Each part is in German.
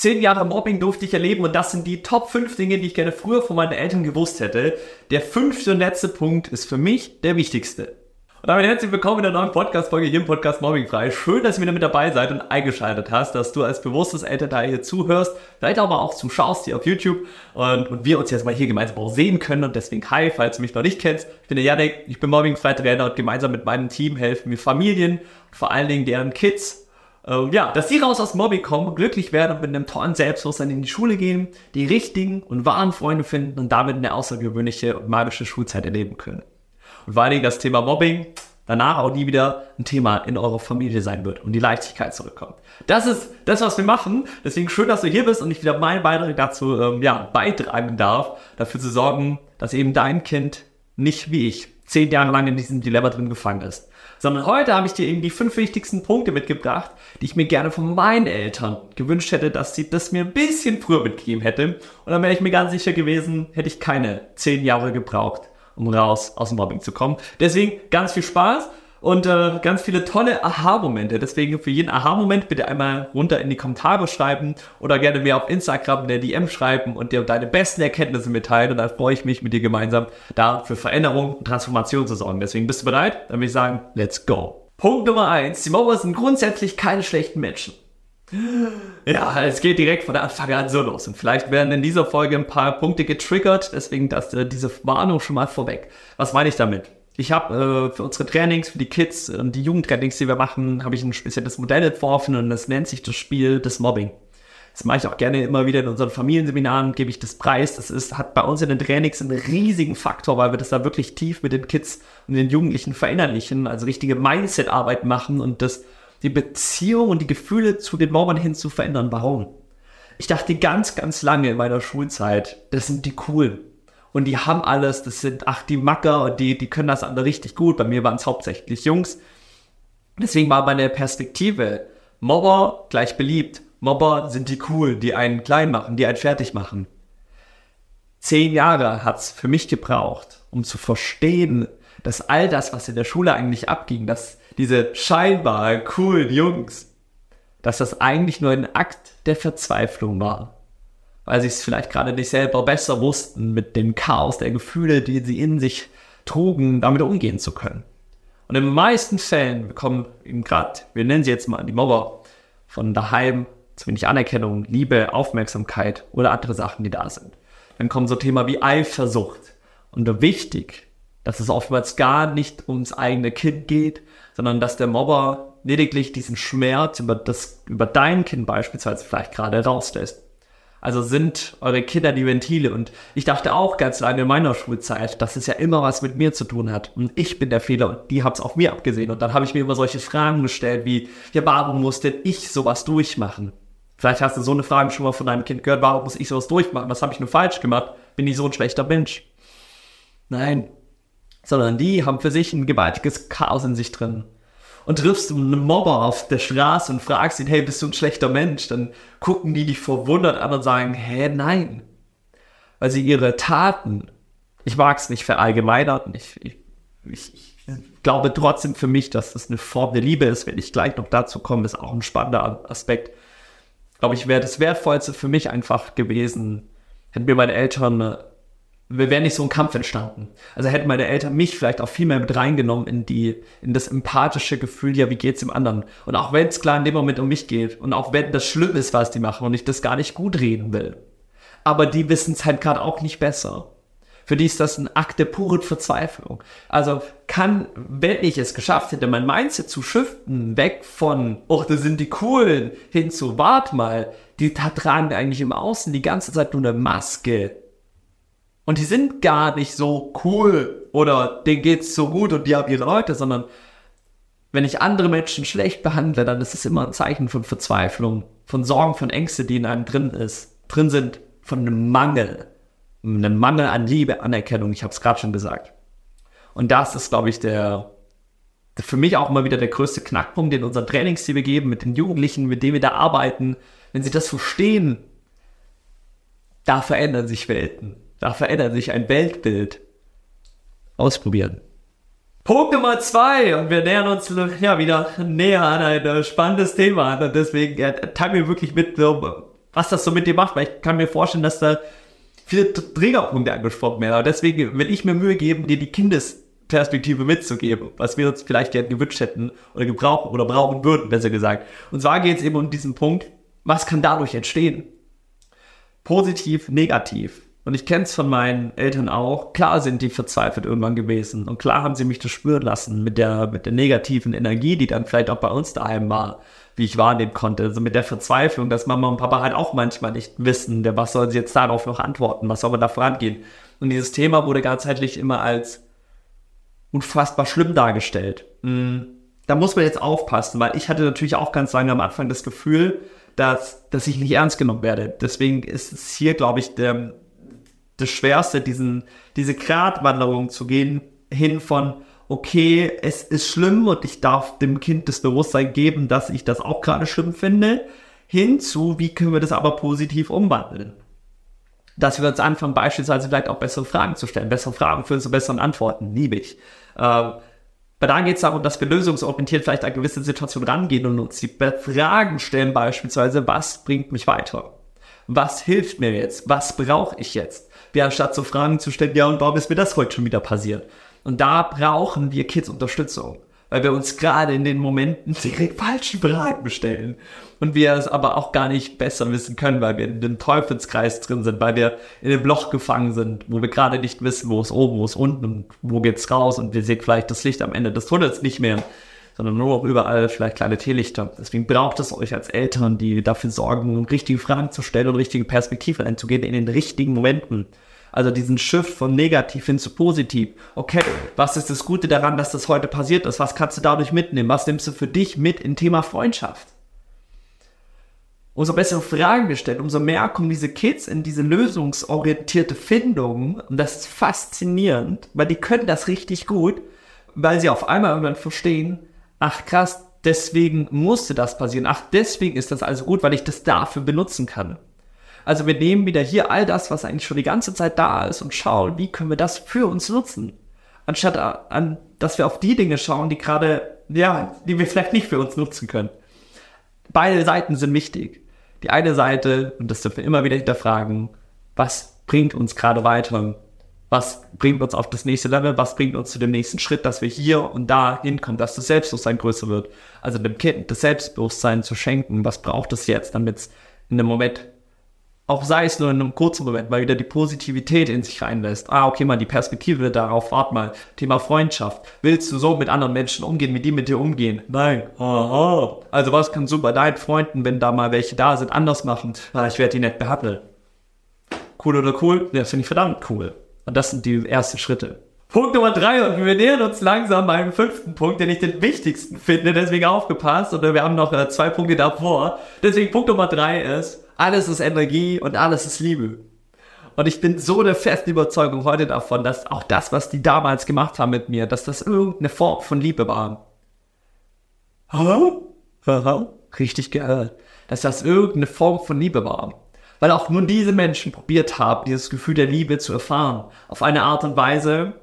Zehn Jahre Mobbing durfte ich erleben und das sind die Top 5 Dinge, die ich gerne früher von meinen Eltern gewusst hätte. Der fünfte und letzte Punkt ist für mich der wichtigste. Und damit herzlich willkommen in der neuen Podcast-Folge hier im Podcast Mobbing frei. Schön, dass ihr wieder mit dabei seid und eingeschaltet hast, dass du als bewusstes Elternteil hier zuhörst, vielleicht aber auch zuschaust hier auf YouTube und, und wir uns jetzt mal hier gemeinsam auch sehen können und deswegen hi, falls du mich noch nicht kennst. Ich bin der Janik, ich bin Mobbing-frei Trainer und gemeinsam mit meinem Team helfen wir Familien vor allen Dingen deren Kids äh, ja, dass sie raus aus Mobbing kommen, glücklich werden und mit einem tollen Selbstbewusstsein in die Schule gehen, die richtigen und wahren Freunde finden und damit eine außergewöhnliche und magische Schulzeit erleben können. Und vor allen Dingen das Thema Mobbing danach auch nie wieder ein Thema in eurer Familie sein wird und die Leichtigkeit zurückkommt. Das ist das, was wir machen. Deswegen schön, dass du hier bist und ich wieder meinen Beitrag dazu ähm, ja, beitragen darf, dafür zu sorgen, dass eben dein Kind nicht wie ich zehn Jahre lang in diesem Dilemma drin gefangen ist sondern heute habe ich dir eben die fünf wichtigsten Punkte mitgebracht, die ich mir gerne von meinen Eltern gewünscht hätte, dass sie das mir ein bisschen früher mitgegeben hätte. Und dann wäre ich mir ganz sicher gewesen, hätte ich keine zehn Jahre gebraucht, um raus aus dem Mobbing zu kommen. Deswegen ganz viel Spaß und äh, ganz viele tolle Aha-Momente. Deswegen für jeden Aha-Moment bitte einmal runter in die Kommentare schreiben oder gerne mir auf Instagram in der DM schreiben und dir deine besten Erkenntnisse mitteilen. Und dann freue ich mich mit dir gemeinsam da für Veränderung und Transformation zu sorgen. Deswegen bist du bereit? Dann würde ich sagen, let's go. Punkt Nummer eins: Die Mauer sind grundsätzlich keine schlechten Menschen. Ja, es geht direkt von der Anfang an so los. Und vielleicht werden in dieser Folge ein paar Punkte getriggert. Deswegen das, äh, diese Warnung schon mal vorweg. Was meine ich damit? Ich habe äh, für unsere Trainings, für die Kids und die Jugendtrainings, die wir machen, habe ich ein spezielles Modell entworfen und das nennt sich das Spiel des Mobbing. Das mache ich auch gerne immer wieder in unseren Familienseminaren, gebe ich das Preis. Das ist, hat bei uns in den Trainings einen riesigen Faktor, weil wir das da wirklich tief mit den Kids und den Jugendlichen verinnerlichen, also richtige Mindset-Arbeit machen und das, die Beziehung und die Gefühle zu den Mobbern hin zu verändern. Warum? Ich dachte ganz, ganz lange in meiner Schulzeit, das sind die coolen und die haben alles, das sind, ach, die Macker und die, die können das alle richtig gut. Bei mir waren es hauptsächlich Jungs. Deswegen war meine Perspektive, Mobber gleich beliebt. Mobber sind die cool, die einen klein machen, die einen fertig machen. Zehn Jahre hat's für mich gebraucht, um zu verstehen, dass all das, was in der Schule eigentlich abging, dass diese scheinbar coolen Jungs, dass das eigentlich nur ein Akt der Verzweiflung war weil sie es vielleicht gerade nicht selber besser wussten, mit dem Chaos der Gefühle, die sie in sich trugen, damit umgehen zu können. Und in den meisten Fällen bekommen eben gerade, wir nennen sie jetzt mal die Mauer, von daheim zu wenig Anerkennung, Liebe, Aufmerksamkeit oder andere Sachen, die da sind. Dann kommen so Themen wie Eifersucht. Und wichtig, dass es oftmals gar nicht ums eigene Kind geht, sondern dass der Mobber lediglich diesen Schmerz über, das, über dein Kind beispielsweise vielleicht gerade rauslässt. Also sind eure Kinder die Ventile. Und ich dachte auch ganz lange in meiner Schulzeit, dass es ja immer was mit mir zu tun hat. Und ich bin der Fehler und die haben es auf mir abgesehen. Und dann habe ich mir immer solche Fragen gestellt wie, ja, warum muss denn ich sowas durchmachen? Vielleicht hast du so eine Frage schon mal von deinem Kind gehört, warum muss ich sowas durchmachen? Was habe ich nur falsch gemacht? Bin ich so ein schlechter Mensch? Nein. Sondern die haben für sich ein gewaltiges Chaos in sich drin und triffst du einen Mobber auf der Straße und fragst ihn, hey, bist du ein schlechter Mensch? Dann gucken die dich verwundert an und sagen, hä, nein. Weil sie ihre Taten, ich mag es nicht verallgemeinern, ich, ich, ich, glaube trotzdem für mich, dass das eine Form der Liebe ist. Wenn ich gleich noch dazu komme, ist auch ein spannender Aspekt. Glaube ich, wäre das Wertvollste für mich einfach gewesen, hätten mir meine Eltern wäre nicht so ein Kampf entstanden. Also hätten meine Eltern mich vielleicht auch viel mehr mit reingenommen in die, in das empathische Gefühl, ja, wie geht's dem anderen? Und auch wenn es klar in dem Moment um mich geht und auch wenn das schlimm ist, was die machen und ich das gar nicht gut reden will. Aber die wissen es halt gerade auch nicht besser. Für die ist das ein Akt der puren Verzweiflung. Also kann, wenn ich es geschafft hätte, mein Mindset zu shiften, weg von, oh, das sind die coolen, hin zu, wart mal, die tragen eigentlich im Außen die ganze Zeit nur eine Maske und die sind gar nicht so cool oder denen geht's so gut und die haben ihre Leute, sondern wenn ich andere Menschen schlecht behandle, dann ist es immer ein Zeichen von Verzweiflung, von Sorgen, von Ängste, die in einem drin ist, drin sind, von einem Mangel, einem Mangel an Liebe, Anerkennung. Ich habe es gerade schon gesagt. Und das ist, glaube ich, der, der für mich auch immer wieder der größte Knackpunkt in unseren Trainings, die wir geben, mit den Jugendlichen, mit denen wir da arbeiten. Wenn sie das verstehen, da verändern sich Welten. Da verändert sich ein Weltbild. Ausprobieren. Punkt Nummer zwei und wir nähern uns ja wieder näher an ein äh, spannendes Thema und deswegen äh, teil mir wirklich mit, was das so mit dir macht, weil ich kann mir vorstellen, dass da viele Trägerpunkte angesprochen werden. Aber deswegen will ich mir Mühe geben, dir die Kindesperspektive mitzugeben, was wir uns vielleicht gerne gewünscht hätten oder gebrauchen oder brauchen würden, besser gesagt. Und zwar geht es eben um diesen Punkt, was kann dadurch entstehen? Positiv, negativ. Und ich kenne es von meinen Eltern auch. Klar sind die verzweifelt irgendwann gewesen. Und klar haben sie mich das spüren lassen mit der, mit der negativen Energie, die dann vielleicht auch bei uns daheim war, wie ich wahrnehmen konnte. Also mit der Verzweiflung, dass Mama und Papa halt auch manchmal nicht wissen, was sollen sie jetzt darauf noch antworten, was soll man da vorangehen. Und dieses Thema wurde ganzheitlich immer als unfassbar schlimm dargestellt. Mm, da muss man jetzt aufpassen, weil ich hatte natürlich auch ganz lange am Anfang das Gefühl, dass, dass ich nicht ernst genommen werde. Deswegen ist es hier, glaube ich, der, das Schwerste, diesen, diese Gratwanderung zu gehen, hin von, okay, es ist schlimm und ich darf dem Kind das Bewusstsein geben, dass ich das auch gerade schlimm finde, hinzu, wie können wir das aber positiv umwandeln? Dass wir uns anfangen, beispielsweise vielleicht auch bessere Fragen zu stellen. Bessere Fragen für zu besseren Antworten, liebe ich. Ähm, aber da geht es darum, dass wir lösungsorientiert vielleicht an gewisse Situationen rangehen und uns die Fragen stellen, beispielsweise, was bringt mich weiter? Was hilft mir jetzt? Was brauche ich jetzt? Wie anstatt so Fragen zu stellen, ja, und warum ist mir das heute schon wieder passiert? Und da brauchen wir Kids Unterstützung, weil wir uns gerade in den Momenten die falschen Fragen stellen und wir es aber auch gar nicht besser wissen können, weil wir in dem Teufelskreis drin sind, weil wir in dem Loch gefangen sind, wo wir gerade nicht wissen, wo es oben, wo es unten und wo geht's raus und wir sehen vielleicht das Licht am Ende des Tunnels nicht mehr sondern nur noch überall vielleicht kleine Teelichter. Deswegen braucht es euch als Eltern, die dafür sorgen, richtige Fragen zu stellen und richtige Perspektiven einzugehen in den richtigen Momenten. Also diesen Shift von negativ hin zu positiv. Okay, was ist das Gute daran, dass das heute passiert ist? Was kannst du dadurch mitnehmen? Was nimmst du für dich mit im Thema Freundschaft? Umso bessere Fragen gestellt, umso mehr kommen diese Kids in diese lösungsorientierte Findung. Und das ist faszinierend, weil die können das richtig gut, weil sie auf einmal irgendwann verstehen, ach krass, deswegen musste das passieren. Ach, deswegen ist das also gut, weil ich das dafür benutzen kann. Also wir nehmen wieder hier all das, was eigentlich schon die ganze Zeit da ist und schauen, wie können wir das für uns nutzen. Anstatt an, dass wir auf die Dinge schauen, die gerade, ja, die wir vielleicht nicht für uns nutzen können. Beide Seiten sind wichtig. Die eine Seite, und das dürfen wir immer wieder hinterfragen, was bringt uns gerade weiter? Was bringt uns auf das nächste Level, was bringt uns zu dem nächsten Schritt, dass wir hier und da hinkommen, dass das Selbstbewusstsein größer wird. Also dem Kind das Selbstbewusstsein zu schenken, was braucht es jetzt, damit es in dem Moment, auch sei es nur in einem kurzen Moment, mal wieder die Positivität in sich reinlässt. Ah, okay, mal die Perspektive darauf, wart mal, Thema Freundschaft. Willst du so mit anderen Menschen umgehen, wie die mit dir umgehen? Nein. Aha. Also was kannst du bei deinen Freunden, wenn da mal welche da sind, anders machen? Ah, ich werde die nicht behandeln. Cool oder cool? Ja, finde ich verdammt cool. Und das sind die ersten Schritte. Punkt Nummer drei und wir nähern uns langsam meinem fünften Punkt, den ich den wichtigsten finde, deswegen aufgepasst und wir haben noch äh, zwei Punkte davor. Deswegen Punkt Nummer drei ist, alles ist Energie und alles ist Liebe. Und ich bin so der festen Überzeugung heute davon, dass auch das, was die damals gemacht haben mit mir, dass das irgendeine Form von Liebe war. Richtig gehört. Dass das irgendeine Form von Liebe war weil auch nur diese Menschen probiert haben, dieses Gefühl der Liebe zu erfahren. Auf eine Art und Weise,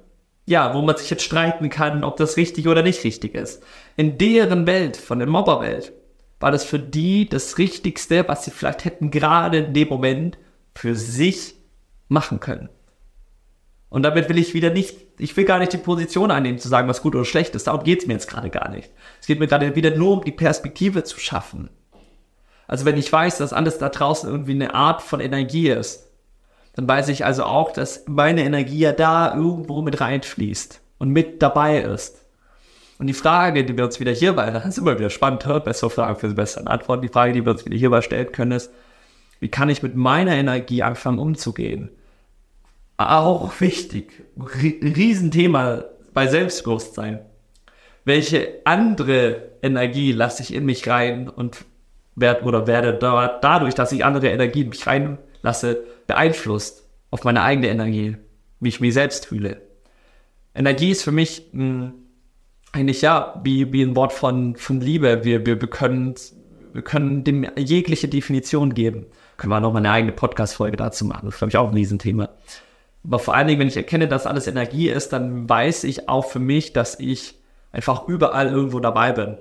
ja, wo man sich jetzt streiten kann, ob das richtig oder nicht richtig ist. In deren Welt, von der Mobberwelt, war das für die das Richtigste, was sie vielleicht hätten gerade in dem Moment für sich machen können. Und damit will ich wieder nicht, ich will gar nicht die Position einnehmen, zu sagen, was gut oder schlecht ist. Darum geht es mir jetzt gerade gar nicht. Es geht mir gerade wieder nur um die Perspektive zu schaffen. Also wenn ich weiß, dass alles da draußen irgendwie eine Art von Energie ist, dann weiß ich also auch, dass meine Energie ja da irgendwo mit reinfließt und mit dabei ist. Und die Frage, die wir uns wieder hierbei, das ist immer wieder spannend, bessere Fragen für bessere Antworten. Die Frage, die wir uns wieder hierbei stellen können, ist, wie kann ich mit meiner Energie anfangen umzugehen? Auch wichtig, Riesenthema bei Selbstbewusstsein. Welche andere Energie lasse ich in mich rein und werd, oder werde da, dadurch, dass ich andere Energien mich reinlasse, beeinflusst auf meine eigene Energie, wie ich mich selbst fühle. Energie ist für mich mh, hm, eigentlich ja wie, wie ein Wort von, von Liebe. Wir, wir, wir, können, wir können dem jegliche Definition geben. Können wir noch mal eine eigene Podcast-Folge dazu machen. Das ist, glaube ich, auch ein Riesenthema. Aber vor allen Dingen, wenn ich erkenne, dass alles Energie ist, dann weiß ich auch für mich, dass ich einfach überall irgendwo dabei bin.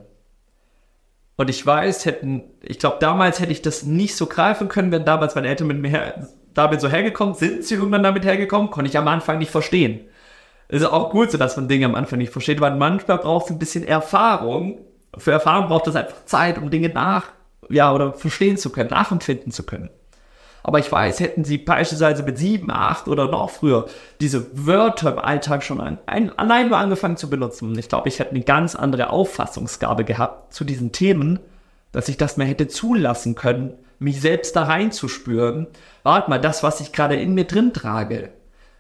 Und ich weiß, hätten, ich glaube, damals hätte ich das nicht so greifen können, wenn damals meine Eltern mit mir her, damit so hergekommen sind, sie irgendwann damit hergekommen, konnte ich am Anfang nicht verstehen. Ist auch gut so, dass man Dinge am Anfang nicht versteht, weil manchmal braucht es ein bisschen Erfahrung. Für Erfahrung braucht es einfach Zeit, um Dinge nach, ja, oder verstehen zu können, nachempfinden zu können. Aber ich weiß, hätten sie beispielsweise mit sieben, acht oder noch früher diese Wörter im Alltag schon ein, ein, allein mal angefangen zu benutzen, ich glaube, ich hätte eine ganz andere Auffassungsgabe gehabt zu diesen Themen, dass ich das mehr hätte zulassen können, mich selbst da reinzuspüren. Warte mal, das, was ich gerade in mir drin trage,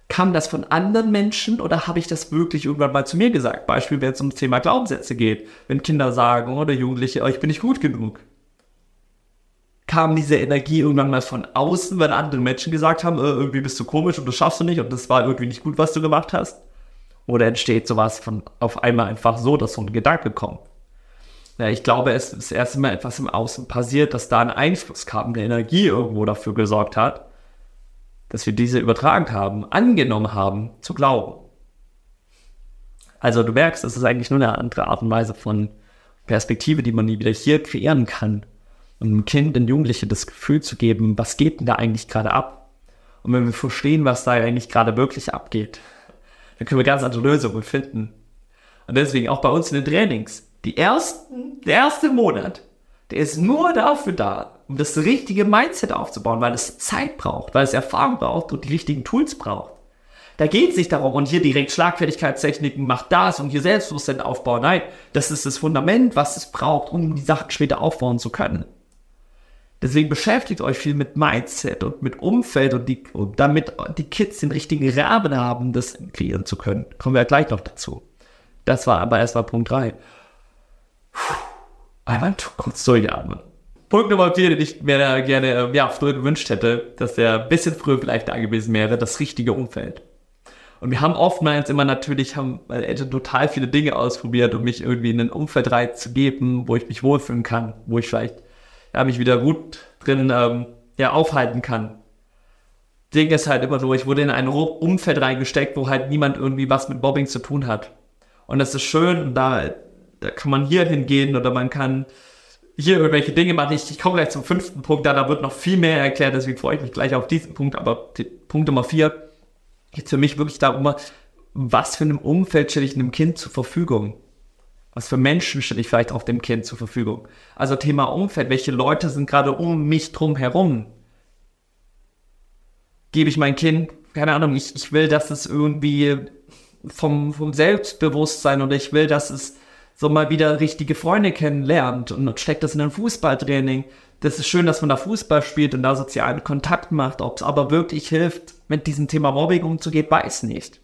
kam das von anderen Menschen oder habe ich das wirklich irgendwann mal zu mir gesagt? Beispiel, wenn es um das Thema Glaubenssätze geht. Wenn Kinder sagen oder Jugendliche, oh, ich bin nicht gut genug kam diese Energie irgendwann mal von außen, weil andere Menschen gesagt haben, äh, irgendwie bist du komisch und das schaffst du nicht und das war irgendwie nicht gut, was du gemacht hast? Oder entsteht sowas von auf einmal einfach so, dass so ein Gedanke kommt? Ja, ich glaube, es ist erst einmal etwas im Außen passiert, dass da ein Einfluss kam, eine Energie irgendwo dafür gesorgt hat, dass wir diese übertragen haben, angenommen haben, zu glauben. Also du merkst, das ist eigentlich nur eine andere Art und Weise von Perspektive, die man nie wieder hier kreieren kann einem Kind, einem Jugendlichen das Gefühl zu geben, was geht denn da eigentlich gerade ab? Und wenn wir verstehen, was da eigentlich gerade wirklich abgeht, dann können wir ganz andere Lösungen finden. Und deswegen auch bei uns in den Trainings. Die ersten, der erste Monat, der ist nur dafür da, um das richtige Mindset aufzubauen, weil es Zeit braucht, weil es Erfahrung braucht und die richtigen Tools braucht. Da geht es nicht darum, und hier direkt Schlagfertigkeitstechniken, macht das und hier Selbstbewusstsein aufbauen. Nein, das ist das Fundament, was es braucht, um die Sachen später aufbauen zu können. Deswegen beschäftigt euch viel mit Mindset und mit Umfeld und, die, und damit die Kids den richtigen Rahmen haben, das kreieren zu können. Kommen wir ja gleich noch dazu. Das war aber erstmal Punkt 3. Einmal kurz durchatmen. Punkt Nummer 4, den ich mir gerne ähm, ja, früher gewünscht hätte, dass der ein bisschen früher vielleicht da gewesen wäre, das richtige Umfeld. Und wir haben oftmals immer natürlich, haben meine Eltern total viele Dinge ausprobiert, um mich irgendwie in ein Umfeld reinzugeben, wo ich mich wohlfühlen kann, wo ich vielleicht ja, mich wieder gut drin ähm, ja, aufhalten kann. Ding ist halt immer so, ich wurde in ein Umfeld reingesteckt, wo halt niemand irgendwie was mit Bobbing zu tun hat. Und das ist schön, da, da kann man hier hingehen oder man kann hier irgendwelche Dinge machen. Ich, ich komme gleich zum fünften Punkt, da, da wird noch viel mehr erklärt, deswegen freue ich mich gleich auf diesen Punkt. Aber Punkt Nummer vier geht für mich wirklich darum, was für ein Umfeld stelle ich einem Kind zur Verfügung? Was für Menschen stelle ich vielleicht auch dem Kind zur Verfügung? Also Thema Umfeld. Welche Leute sind gerade um mich drum herum? Gebe ich mein Kind, keine Ahnung, ich, ich will, dass es irgendwie vom, vom Selbstbewusstsein oder ich will, dass es so mal wieder richtige Freunde kennenlernt und steckt das in ein Fußballtraining. Das ist schön, dass man da Fußball spielt und da sozialen Kontakt macht. Ob es aber wirklich hilft, mit diesem Thema Mobbing umzugehen, weiß nicht.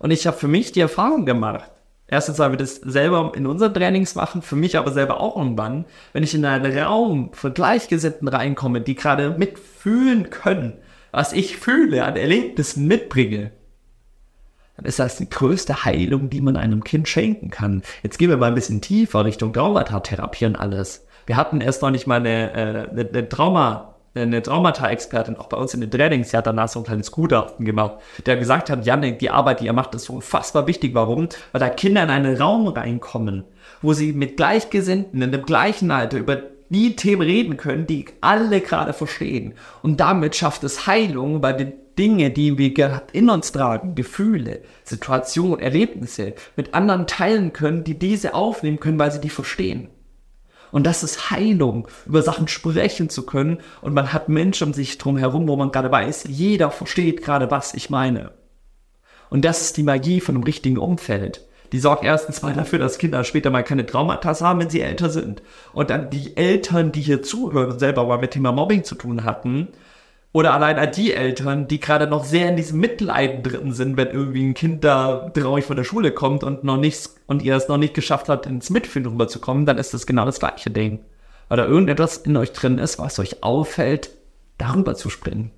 Und ich habe für mich die Erfahrung gemacht, Erstens, weil wir das selber in unseren Trainings machen, für mich aber selber auch irgendwann, wenn ich in einen Raum von Gleichgesinnten reinkomme, die gerade mitfühlen können, was ich fühle, an Erlebnissen mitbringe, dann ist das die größte Heilung, die man einem Kind schenken kann. Jetzt gehen wir mal ein bisschen tiefer Richtung Traumatatherapie und alles. Wir hatten erst noch nicht mal eine, äh, eine, eine Trauma- eine Traumata-Expertin, auch bei uns in den Trainings, die hat danach so ein kleines Gutachten gemacht, der gesagt hat, Janik, die Arbeit, die ihr macht, ist unfassbar wichtig. Warum? Weil da Kinder in einen Raum reinkommen, wo sie mit Gleichgesinnten in dem gleichen Alter über die Themen reden können, die alle gerade verstehen. Und damit schafft es Heilung bei den Dinge, die wir in uns tragen, Gefühle, Situationen, Erlebnisse mit anderen teilen können, die diese aufnehmen können, weil sie die verstehen. Und das ist Heilung, über Sachen sprechen zu können. Und man hat Menschen um sich drum herum, wo man gerade weiß, jeder versteht gerade, was ich meine. Und das ist die Magie von einem richtigen Umfeld. Die sorgt erstens mal dafür, dass Kinder später mal keine Traumata haben, wenn sie älter sind. Und dann die Eltern, die hier zuhören selber mal mit Thema Mobbing zu tun hatten, oder allein an die Eltern, die gerade noch sehr in diesem Mitleiden drin sind, wenn irgendwie ein Kind da traurig von der Schule kommt und noch nichts und ihr es noch nicht geschafft habt, ins Mitfühlen rüberzukommen, dann ist das genau das gleiche Ding. Weil da irgendetwas in euch drin ist, was euch auffällt, darüber zu springen.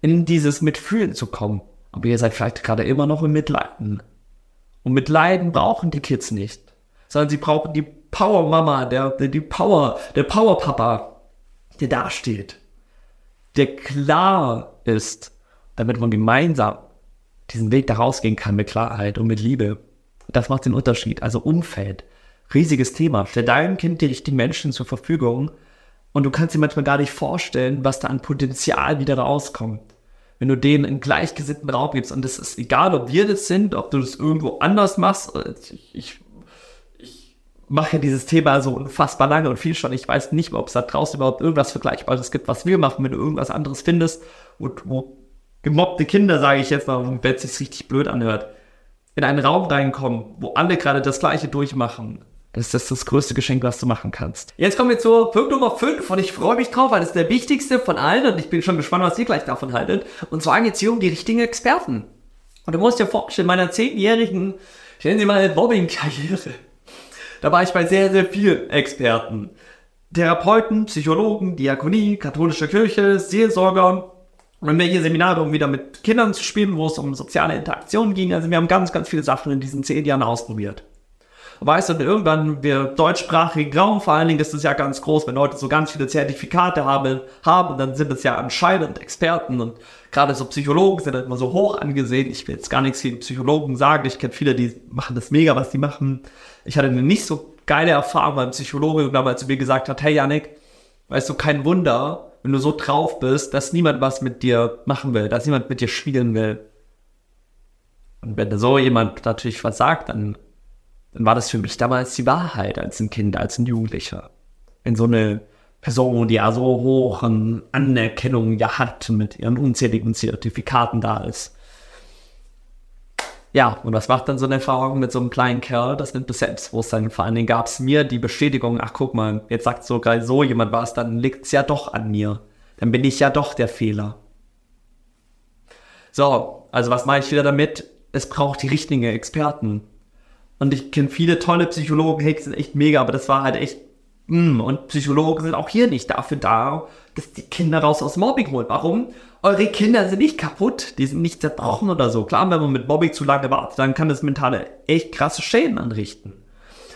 In dieses Mitfühlen zu kommen. Aber ihr seid vielleicht gerade immer noch im Mitleiden. Und Mitleiden brauchen die Kids nicht. Sondern sie brauchen die Power Mama, der, der, die Power, der Power Papa, der da steht der klar ist, damit man gemeinsam diesen Weg da rausgehen kann mit Klarheit und mit Liebe. Das macht den Unterschied. Also Umfeld. riesiges Thema. Stell deinem Kind die richtigen Menschen zur Verfügung und du kannst dir manchmal gar nicht vorstellen, was da an Potenzial wieder rauskommt. Wenn du denen einen gleichgesinnten Raum gibst und es ist egal, ob wir das sind, ob du das irgendwo anders machst. Ich, ich, ich mache dieses Thema so unfassbar lange und viel schon. Ich weiß nicht mehr, ob es da draußen überhaupt irgendwas Vergleichbares gibt, was wir machen, wenn du irgendwas anderes findest, wo, wo gemobbte Kinder, sage ich jetzt mal, wenn es sich richtig blöd anhört, in einen Raum reinkommen, wo alle gerade das Gleiche durchmachen. Das ist das größte Geschenk, was du machen kannst. Jetzt kommen wir zu Punkt Nummer 5 und ich freue mich drauf, weil das ist der wichtigste von allen und ich bin schon gespannt, was ihr gleich davon haltet. Und zwar geht es hier um die richtigen Experten. Und du musst dir vorstellen, meiner zehnjährigen, stellen Sie mal Mobbing-Karriere, da war ich bei sehr, sehr vielen Experten. Therapeuten, Psychologen, Diakonie, katholische Kirche, Seelsorger, und irgendwelche Seminare, um wieder mit Kindern zu spielen, wo es um soziale Interaktion ging. Also wir haben ganz, ganz viele Sachen in diesen zehn Jahren ausprobiert. Weißt du, irgendwann, wir deutschsprachigen Raum, vor allen Dingen ist es ja ganz groß, wenn Leute so ganz viele Zertifikate haben, haben, dann sind es ja anscheinend Experten und gerade so Psychologen sind halt immer so hoch angesehen. Ich will jetzt gar nichts gegen Psychologen sagen. Ich kenne viele, die machen das mega, was die machen. Ich hatte eine nicht so geile Erfahrung beim Psychologe, damals zu mir gesagt hat, hey Janik, weißt du, kein Wunder, wenn du so drauf bist, dass niemand was mit dir machen will, dass niemand mit dir spielen will. Und wenn so jemand natürlich was sagt, dann, dann war das für mich damals die Wahrheit als ein Kind, als ein Jugendlicher. Wenn so eine Person, die ja so hoch an Anerkennung ja hat, mit ihren unzähligen Zertifikaten da ist, ja, und was macht dann so eine Erfahrung mit so einem kleinen Kerl? Das nimmt das Selbstbewusstsein. Vor allen Dingen gab es mir die Bestätigung, ach guck mal, jetzt sagt sogar so jemand was, dann liegt es ja doch an mir. Dann bin ich ja doch der Fehler. So, also was mache ich wieder damit? Es braucht die richtigen Experten. Und ich kenne viele tolle Psychologen, hey, die sind echt mega, aber das war halt echt, mm, und Psychologen sind auch hier nicht dafür da, dass die Kinder raus aus Mobbing holen. Warum? eure Kinder sind nicht kaputt, die sind nicht zerbrochen oder so. Klar, wenn man mit Mobbing zu lange wartet, dann kann das mentale echt krasse Schäden anrichten.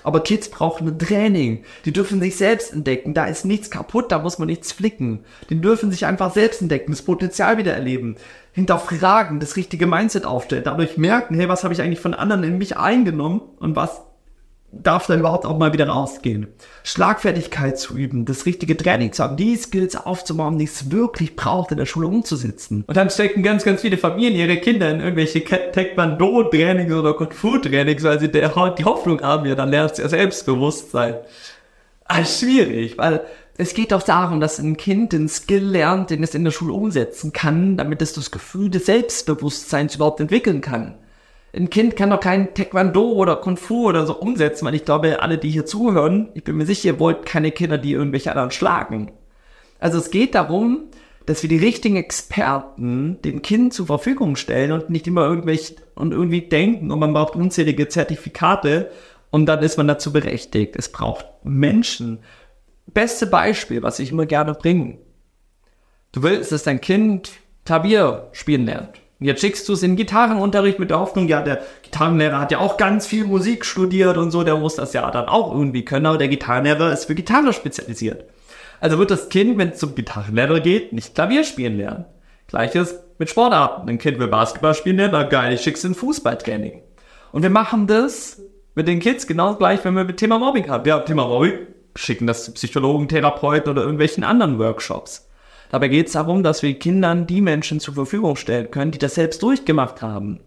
Aber Kids brauchen ein Training. Die dürfen sich selbst entdecken. Da ist nichts kaputt, da muss man nichts flicken. Die dürfen sich einfach selbst entdecken, das Potenzial wieder erleben, hinterfragen, das richtige Mindset aufstellen, dadurch merken, hey, was habe ich eigentlich von anderen in mich eingenommen und was darf dann überhaupt auch mal wieder rausgehen. Schlagfertigkeit zu üben, das richtige Training zu haben, die Skills aufzubauen, die es wirklich braucht, in der Schule umzusetzen. Und dann stecken ganz, ganz viele Familien ihre Kinder in irgendwelche Taekwondo-Trainings oder Kung-Fu-Trainings, weil sie der, die Hoffnung haben, ja, dann lernst du ja Selbstbewusstsein. Ah, schwierig, weil es geht auch darum, dass ein Kind den Skill lernt, den es in der Schule umsetzen kann, damit es das Gefühl des Selbstbewusstseins überhaupt entwickeln kann ein Kind kann doch kein Taekwondo oder Kung Fu oder so umsetzen, weil ich glaube, alle, die hier zuhören, ich bin mir sicher, ihr wollt keine Kinder, die irgendwelche anderen schlagen. Also es geht darum, dass wir die richtigen Experten den Kind zur Verfügung stellen und nicht immer irgendwelche und irgendwie denken und man braucht unzählige Zertifikate und dann ist man dazu berechtigt. Es braucht Menschen. Beste Beispiel, was ich immer gerne bringe. Du willst, dass dein Kind Klavier spielen lernt. Jetzt schickst du es in Gitarrenunterricht mit der Hoffnung, ja, der Gitarrenlehrer hat ja auch ganz viel Musik studiert und so, der muss das ja dann auch irgendwie können, aber der Gitarrenlehrer ist für Gitarre spezialisiert. Also wird das Kind, wenn es zum Gitarrenlehrer geht, nicht Klavier spielen lernen. Gleiches mit Sportarten. Ein Kind will Basketball spielen lernen, na geil, ich schick's in Fußballtraining. Und wir machen das mit den Kids genau gleich, wenn wir mit Thema Mobbing haben. Ja, Thema Mobbing, schicken das zu Psychologen, Therapeuten oder irgendwelchen anderen Workshops. Dabei geht es darum, dass wir Kindern die Menschen zur Verfügung stellen können, die das selbst durchgemacht haben.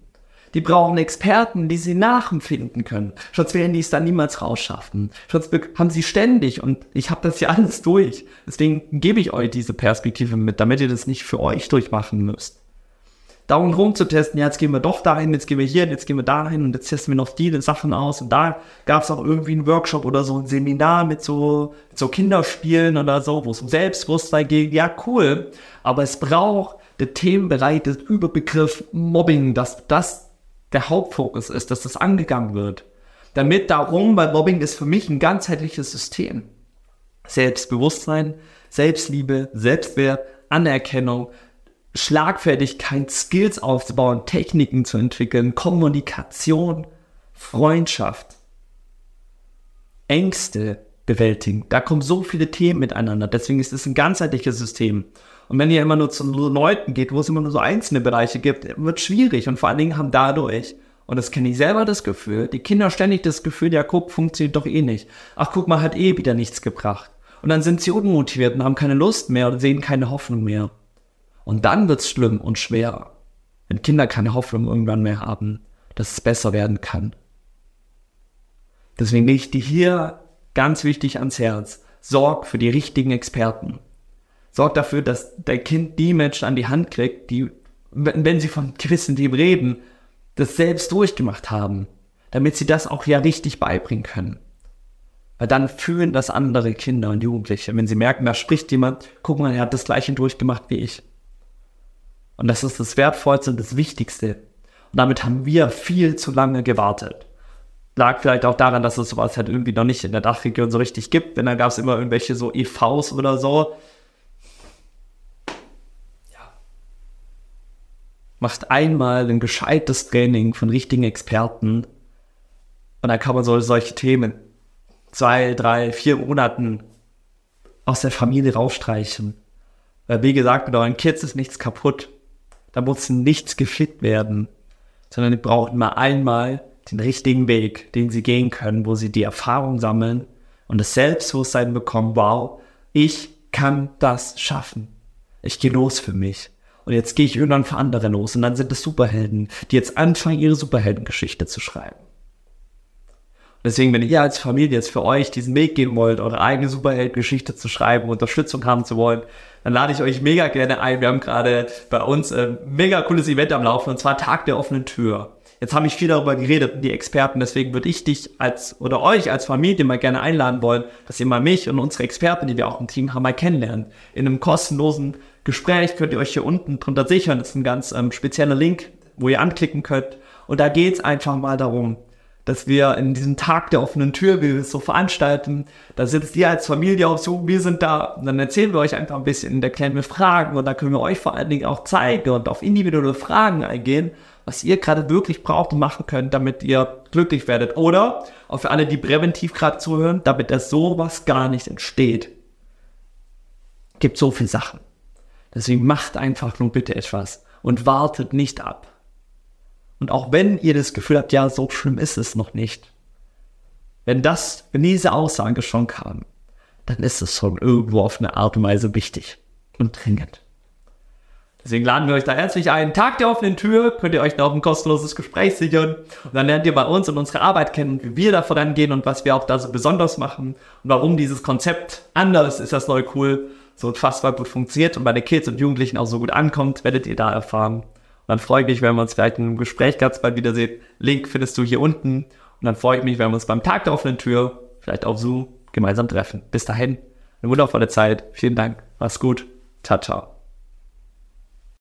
Die brauchen Experten, die sie nachempfinden können. Sonst werden die es dann niemals rausschaffen. Sonst haben sie ständig und ich habe das ja alles durch. Deswegen gebe ich euch diese Perspektive mit, damit ihr das nicht für euch durchmachen müsst dauernd rumzutesten, ja, jetzt gehen wir doch dahin, jetzt gehen wir hier, jetzt gehen wir dahin und jetzt testen wir noch die Sachen aus. Und da gab es auch irgendwie einen Workshop oder so ein Seminar mit so, mit so Kinderspielen oder so, wo es um Selbstbewusstsein geht. Ja, cool. Aber es braucht der Themenbereich des Überbegriff Mobbing, dass das der Hauptfokus ist, dass das angegangen wird. Damit darum, weil Mobbing ist für mich ein ganzheitliches System. Selbstbewusstsein, Selbstliebe, Selbstwert, Anerkennung, Schlagfertigkeit, Skills aufzubauen, Techniken zu entwickeln, Kommunikation, Freundschaft, Ängste bewältigen. Da kommen so viele Themen miteinander. Deswegen ist es ein ganzheitliches System. Und wenn ihr immer nur zu Leuten geht, wo es immer nur so einzelne Bereiche gibt, wird es schwierig. Und vor allen Dingen haben dadurch Und das kenne ich selber, das Gefühl. Die Kinder ständig das Gefühl, ja, guck, funktioniert doch eh nicht. Ach, guck mal, hat eh wieder nichts gebracht. Und dann sind sie unmotiviert und haben keine Lust mehr oder sehen keine Hoffnung mehr. Und dann wird's schlimm und schwer, wenn Kinder keine Hoffnung irgendwann mehr haben, dass es besser werden kann. Deswegen lege ich dir hier ganz wichtig ans Herz. Sorg für die richtigen Experten. Sorg dafür, dass dein Kind die Menschen an die Hand kriegt, die, wenn sie von gewissen Themen reden, das selbst durchgemacht haben, damit sie das auch ja richtig beibringen können. Weil dann fühlen das andere Kinder und Jugendliche, wenn sie merken, da spricht jemand, guck mal, er hat das gleiche durchgemacht wie ich. Und das ist das Wertvollste und das Wichtigste. Und damit haben wir viel zu lange gewartet. Lag vielleicht auch daran, dass es sowas halt irgendwie noch nicht in der Dachregion so richtig gibt, denn da gab es immer irgendwelche so EVs oder so, macht einmal ein gescheites Training von richtigen Experten und dann kann man so solche Themen zwei, drei, vier Monaten aus der Familie rausstreichen. Weil wie gesagt, mit euren Kids ist nichts kaputt. Da muss nichts gefit werden, sondern die brauchen mal einmal den richtigen Weg, den sie gehen können, wo sie die Erfahrung sammeln und das Selbstbewusstsein bekommen, wow, ich kann das schaffen. Ich gehe los für mich. Und jetzt gehe ich irgendwann für andere los. Und dann sind es Superhelden, die jetzt anfangen, ihre Superheldengeschichte zu schreiben. Deswegen, wenn ihr als Familie jetzt für euch diesen Weg gehen wollt, eure eigene Superheldengeschichte zu schreiben, Unterstützung haben zu wollen, dann lade ich euch mega gerne ein. Wir haben gerade bei uns ein mega cooles Event am Laufen, und zwar Tag der offenen Tür. Jetzt habe ich viel darüber geredet, die Experten, deswegen würde ich dich als oder euch als Familie mal gerne einladen wollen, dass ihr mal mich und unsere Experten, die wir auch im Team haben, mal kennenlernen. In einem kostenlosen Gespräch könnt ihr euch hier unten drunter sichern. Das ist ein ganz ähm, spezieller Link, wo ihr anklicken könnt. Und da geht es einfach mal darum, dass wir in diesem Tag der offenen Tür, wie wir es so veranstalten, da sitzt ihr als Familie auf so, wir sind da, und dann erzählen wir euch einfach ein bisschen, erklären wir Fragen und da können wir euch vor allen Dingen auch zeigen und auf individuelle Fragen eingehen, was ihr gerade wirklich braucht und machen könnt, damit ihr glücklich werdet. Oder auch für alle, die präventiv gerade zuhören, damit das sowas gar nicht entsteht. Gibt so viele Sachen. Deswegen macht einfach nur bitte etwas und wartet nicht ab. Und auch wenn ihr das Gefühl habt, ja, so schlimm ist es noch nicht. Wenn das, wenn diese Aussage schon kam, dann ist es schon irgendwo auf eine Art und Weise wichtig und dringend. Deswegen laden wir euch da herzlich ein. Tag der offenen Tür könnt ihr euch noch ein kostenloses Gespräch sichern. Und dann lernt ihr bei uns und unsere Arbeit kennen, wie wir da vorangehen und was wir auch da so besonders machen und warum dieses Konzept anders ist, das neu cool so unfassbar gut funktioniert und bei den Kids und Jugendlichen auch so gut ankommt, werdet ihr da erfahren. Und dann freue ich mich, wenn wir uns vielleicht in einem Gespräch ganz bald wiedersehen. Link findest du hier unten. Und dann freue ich mich, wenn wir uns beim Tag der offenen Tür, vielleicht auf Zoom, gemeinsam treffen. Bis dahin, eine wundervolle Zeit. Vielen Dank. Mach's gut. Ciao, ciao.